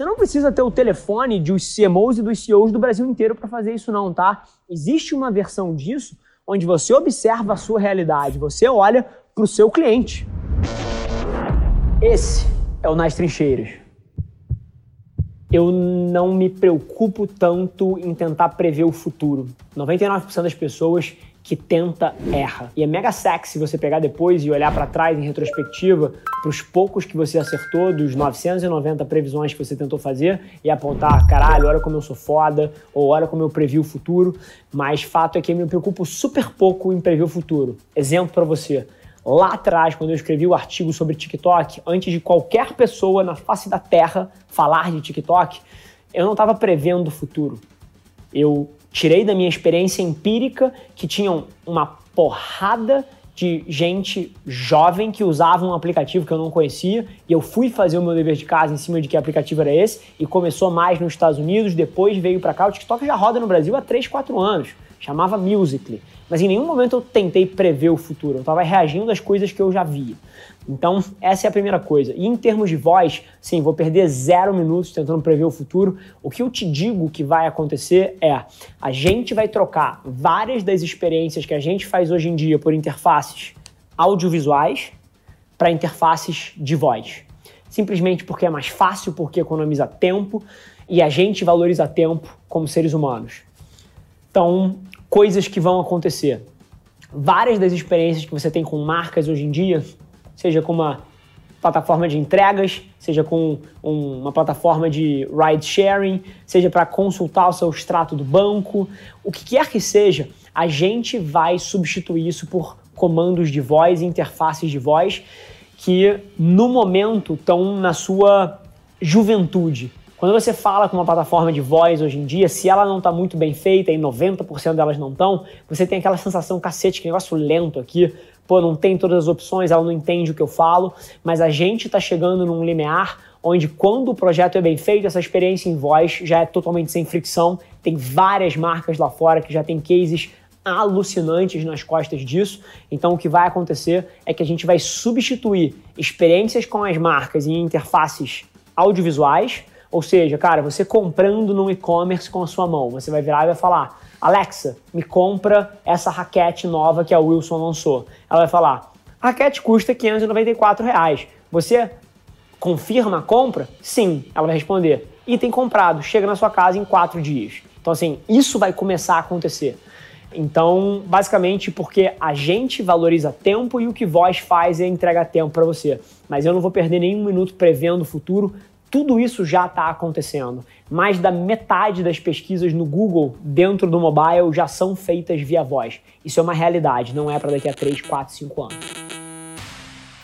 Você não precisa ter o telefone dos CMOs e dos CEOs do Brasil inteiro para fazer isso não, tá? Existe uma versão disso onde você observa a sua realidade, você olha para o seu cliente. Esse é o Nas Trincheiras. Eu não me preocupo tanto em tentar prever o futuro. 99% das pessoas que tenta erra. E é mega sexy você pegar depois e olhar para trás em retrospectiva para os poucos que você acertou, dos 990 previsões que você tentou fazer e apontar, caralho, olha como eu sou foda, ou olha como eu previ o futuro. Mas fato é que eu me preocupo super pouco em prever o futuro. Exemplo para você. Lá atrás, quando eu escrevi o artigo sobre TikTok, antes de qualquer pessoa na face da Terra falar de TikTok, eu não estava prevendo o futuro. Eu tirei da minha experiência empírica que tinham uma porrada de gente jovem que usava um aplicativo que eu não conhecia e eu fui fazer o meu dever de casa em cima de que aplicativo era esse e começou mais nos Estados Unidos, depois veio para cá. O TikTok já roda no Brasil há 3, 4 anos chamava Musical.ly. Mas em nenhum momento eu tentei prever o futuro, eu estava reagindo às coisas que eu já via. Então, essa é a primeira coisa. E em termos de voz, sim, vou perder zero minutos tentando prever o futuro. O que eu te digo que vai acontecer é: a gente vai trocar várias das experiências que a gente faz hoje em dia por interfaces audiovisuais para interfaces de voz. Simplesmente porque é mais fácil, porque economiza tempo e a gente valoriza tempo como seres humanos. Então, coisas que vão acontecer. Várias das experiências que você tem com marcas hoje em dia, seja com uma plataforma de entregas, seja com um, uma plataforma de ride sharing, seja para consultar o seu extrato do banco, o que quer que seja, a gente vai substituir isso por comandos de voz interfaces de voz que no momento estão na sua juventude. Quando você fala com uma plataforma de voz hoje em dia, se ela não está muito bem feita, e 90% delas não estão, você tem aquela sensação, cacete, que negócio lento aqui, pô, não tem todas as opções, ela não entende o que eu falo, mas a gente está chegando num limiar onde quando o projeto é bem feito, essa experiência em voz já é totalmente sem fricção. Tem várias marcas lá fora que já tem cases alucinantes nas costas disso. Então o que vai acontecer é que a gente vai substituir experiências com as marcas em interfaces audiovisuais ou seja, cara, você comprando no e-commerce com a sua mão, você vai virar e vai falar: Alexa, me compra essa raquete nova que a Wilson lançou. Ela vai falar: a raquete custa 594 reais. Você confirma a compra? Sim. Ela vai responder: item comprado, chega na sua casa em quatro dias. Então, assim, isso vai começar a acontecer. Então, basicamente, porque a gente valoriza tempo e o que voz faz é entregar tempo para você. Mas eu não vou perder nenhum minuto prevendo o futuro, tudo isso já está acontecendo. Mais da metade das pesquisas no Google dentro do mobile já são feitas via voz. Isso é uma realidade, não é para daqui a 3, 4, 5 anos.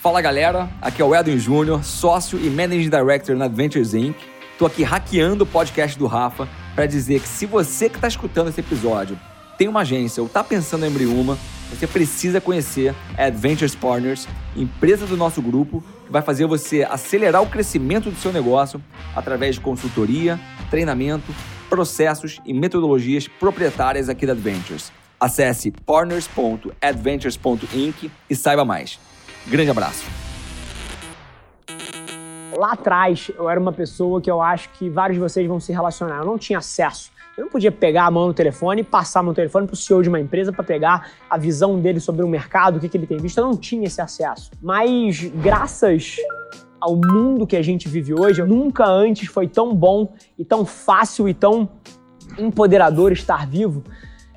Fala galera, aqui é o Edwin Júnior, sócio e Managing Director na Adventures Inc. Tô aqui hackeando o podcast do Rafa para dizer que se você que está escutando esse episódio tem uma agência ou está pensando em abrir uma, você precisa conhecer a Adventures Partners, empresa do nosso grupo que vai fazer você acelerar o crescimento do seu negócio através de consultoria, treinamento, processos e metodologias proprietárias aqui da Adventures. Acesse partners.adventures.inc e saiba mais. Grande abraço. Lá atrás, eu era uma pessoa que eu acho que vários de vocês vão se relacionar. Eu não tinha acesso eu não podia pegar a mão no telefone e passar meu telefone para o CEO de uma empresa para pegar a visão dele sobre o mercado, o que, que ele tem visto. Eu não tinha esse acesso. Mas graças ao mundo que a gente vive hoje, nunca antes foi tão bom e tão fácil e tão empoderador estar vivo.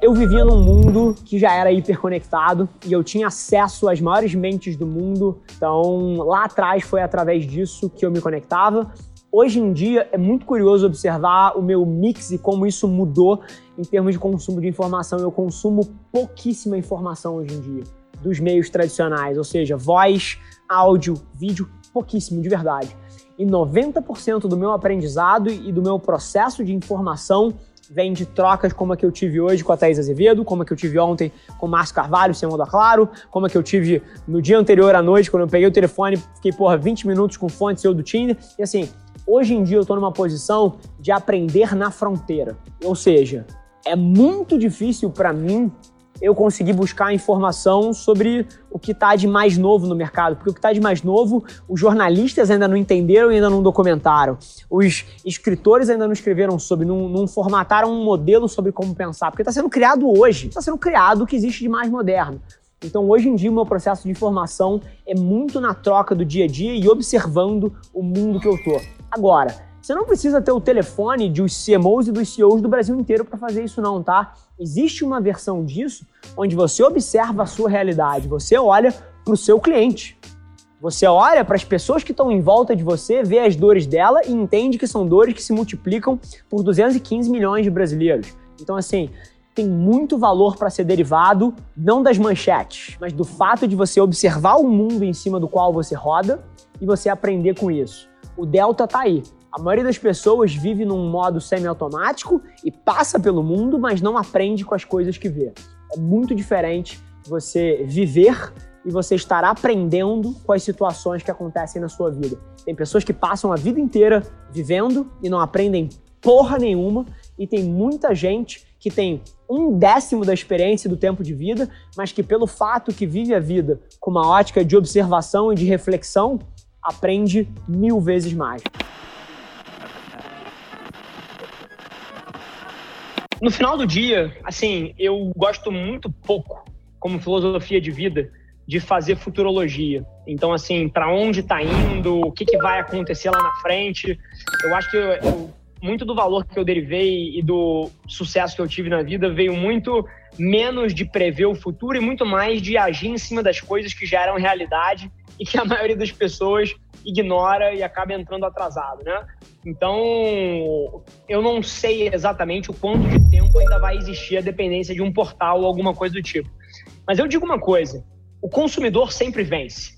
Eu vivia num mundo que já era hiperconectado e eu tinha acesso às maiores mentes do mundo. Então, lá atrás foi através disso que eu me conectava Hoje em dia é muito curioso observar o meu mix e como isso mudou em termos de consumo de informação. Eu consumo pouquíssima informação hoje em dia dos meios tradicionais, ou seja, voz, áudio, vídeo, pouquíssimo de verdade. E 90% do meu aprendizado e do meu processo de informação vem de trocas como a que eu tive hoje com a Thaís Azevedo, como a que eu tive ontem com o Márcio Carvalho, Simão da Claro, como a que eu tive no dia anterior à noite, quando eu peguei o telefone, fiquei, porra, 20 minutos com fonte seu do Tinder. E assim, Hoje em dia eu estou numa posição de aprender na fronteira. Ou seja, é muito difícil para mim eu consegui buscar informação sobre que está de mais novo no mercado, porque o que está de mais novo, os jornalistas ainda não entenderam e ainda não documentaram, os escritores ainda não escreveram sobre, não, não formataram um modelo sobre como pensar, porque está sendo criado hoje, está sendo criado o que existe de mais moderno. Então, hoje em dia, o meu processo de formação é muito na troca do dia a dia e observando o mundo que eu tô. Agora, você não precisa ter o telefone dos CMOs e dos CEOs do Brasil inteiro para fazer isso não, tá? Existe uma versão disso onde você observa a sua realidade, você olha para o seu cliente. Você olha para as pessoas que estão em volta de você, vê as dores dela e entende que são dores que se multiplicam por 215 milhões de brasileiros. Então, assim, tem muito valor para ser derivado não das manchetes, mas do fato de você observar o mundo em cima do qual você roda e você aprender com isso. O delta tá aí. A maioria das pessoas vive num modo semiautomático e passa pelo mundo, mas não aprende com as coisas que vê. É muito diferente você viver e você estar aprendendo com as situações que acontecem na sua vida. Tem pessoas que passam a vida inteira vivendo e não aprendem porra nenhuma, e tem muita gente que tem um décimo da experiência do tempo de vida, mas que pelo fato que vive a vida com uma ótica de observação e de reflexão, aprende mil vezes mais. No final do dia, assim, eu gosto muito pouco, como filosofia de vida, de fazer futurologia. Então, assim, para onde está indo, o que, que, vai acontecer lá na frente. Eu acho que eu, muito do valor que eu derivei e do sucesso que eu tive na vida veio muito menos de prever o futuro e muito mais de agir em cima das coisas que já eram realidade e que a maioria das pessoas ignora e acaba entrando atrasado, né? Então, eu não sei exatamente o quanto de tempo ainda vai existir a dependência de um portal ou alguma coisa do tipo. Mas eu digo uma coisa: o consumidor sempre vence.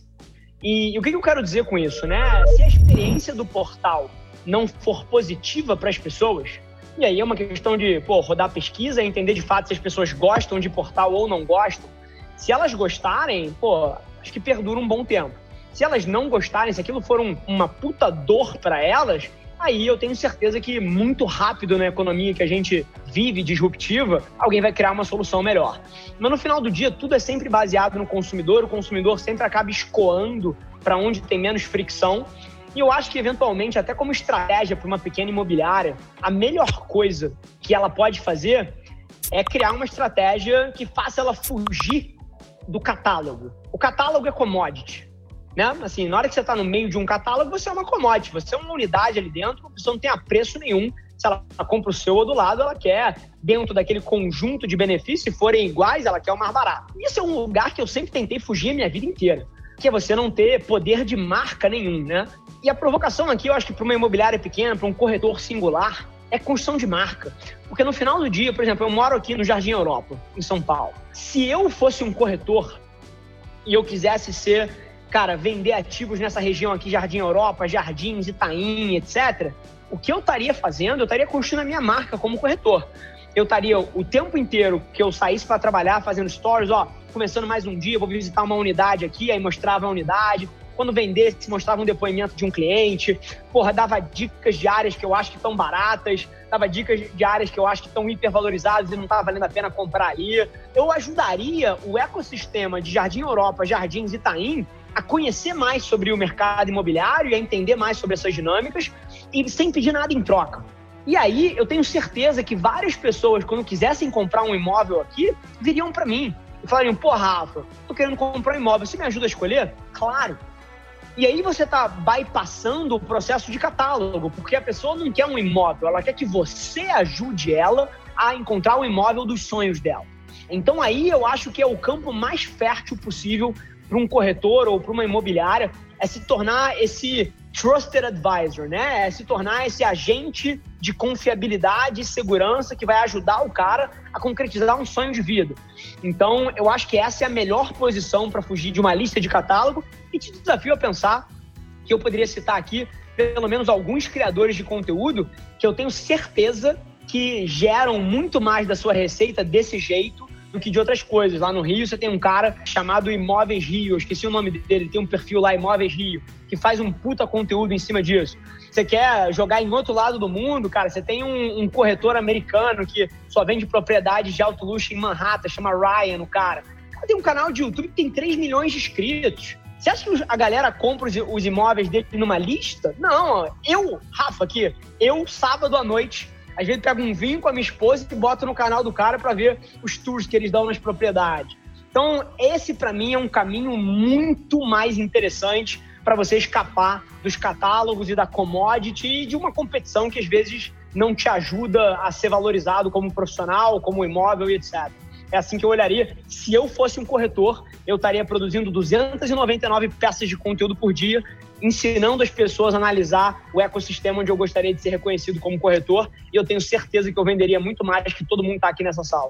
E, e o que, que eu quero dizer com isso, né? Se a experiência do portal não for positiva para as pessoas, e aí é uma questão de pô, rodar pesquisa, entender de fato se as pessoas gostam de portal ou não gostam. Se elas gostarem, pô, acho que perdura um bom tempo. Se elas não gostarem, se aquilo for um, uma puta dor para elas, aí eu tenho certeza que muito rápido na economia que a gente vive disruptiva, alguém vai criar uma solução melhor. Mas no final do dia, tudo é sempre baseado no consumidor, o consumidor sempre acaba escoando para onde tem menos fricção. E eu acho que, eventualmente, até como estratégia para uma pequena imobiliária, a melhor coisa que ela pode fazer é criar uma estratégia que faça ela fugir do catálogo. O catálogo é commodity. Né? Assim, na hora que você está no meio de um catálogo, você é uma commodity, você é uma unidade ali dentro, pessoa não tem preço nenhum. Se ela compra o seu ou do lado, ela quer, dentro daquele conjunto de benefícios, se forem iguais, ela quer o mais barato. Isso é um lugar que eu sempre tentei fugir a minha vida inteira, que é você não ter poder de marca nenhum, né? E a provocação aqui, eu acho que para uma imobiliária pequena, para um corretor singular, é construção de marca. Porque no final do dia, por exemplo, eu moro aqui no Jardim Europa, em São Paulo. Se eu fosse um corretor e eu quisesse ser, cara, vender ativos nessa região aqui, Jardim Europa, Jardins, Itaim, etc., o que eu estaria fazendo? Eu estaria construindo a minha marca como corretor. Eu estaria o tempo inteiro que eu saísse para trabalhar, fazendo stories, ó, começando mais um dia, vou visitar uma unidade aqui, aí mostrava a unidade, quando vendesse, mostrava um depoimento de um cliente, porra, dava dicas de áreas que eu acho que estão baratas, dava dicas de áreas que eu acho que estão hipervalorizadas e não estava valendo a pena comprar ali. Eu ajudaria o ecossistema de Jardim Europa, Jardins Itaim a conhecer mais sobre o mercado imobiliário e a entender mais sobre essas dinâmicas e sem pedir nada em troca. E aí, eu tenho certeza que várias pessoas, quando quisessem comprar um imóvel aqui, viriam para mim e falariam: pô, Rafa, tô querendo comprar um imóvel, você me ajuda a escolher? Claro. E aí você está bypassando o processo de catálogo, porque a pessoa não quer um imóvel, ela quer que você ajude ela a encontrar o imóvel dos sonhos dela. Então aí eu acho que é o campo mais fértil possível para um corretor ou para uma imobiliária é se tornar esse trusted advisor, né? É se tornar esse agente de confiabilidade e segurança que vai ajudar o cara a concretizar um sonho de vida. Então, eu acho que essa é a melhor posição para fugir de uma lista de catálogo e te desafio a pensar que eu poderia citar aqui pelo menos alguns criadores de conteúdo que eu tenho certeza que geram muito mais da sua receita desse jeito do que de outras coisas. Lá no Rio você tem um cara chamado Imóveis Rio, eu esqueci o nome dele, tem um perfil lá, Imóveis Rio. que faz um puta conteúdo em cima disso. Você quer jogar em outro lado do mundo, cara, você tem um, um corretor americano que só vende propriedades de alto luxo em Manhattan, chama Ryan, o cara. O cara tem um canal de YouTube que tem 3 milhões de inscritos. Você acha que a galera compra os imóveis dele numa lista? Não, eu, Rafa, aqui, eu, sábado à noite, às vezes pego um vinho com a minha esposa e boto no canal do cara para ver os tours que eles dão nas propriedades. Então, esse para mim é um caminho muito mais interessante para você escapar dos catálogos e da commodity e de uma competição que às vezes não te ajuda a ser valorizado como profissional, como imóvel e etc. É assim que eu olharia. Se eu fosse um corretor, eu estaria produzindo 299 peças de conteúdo por dia, ensinando as pessoas a analisar o ecossistema onde eu gostaria de ser reconhecido como corretor. E eu tenho certeza que eu venderia muito mais que todo mundo está aqui nessa sala.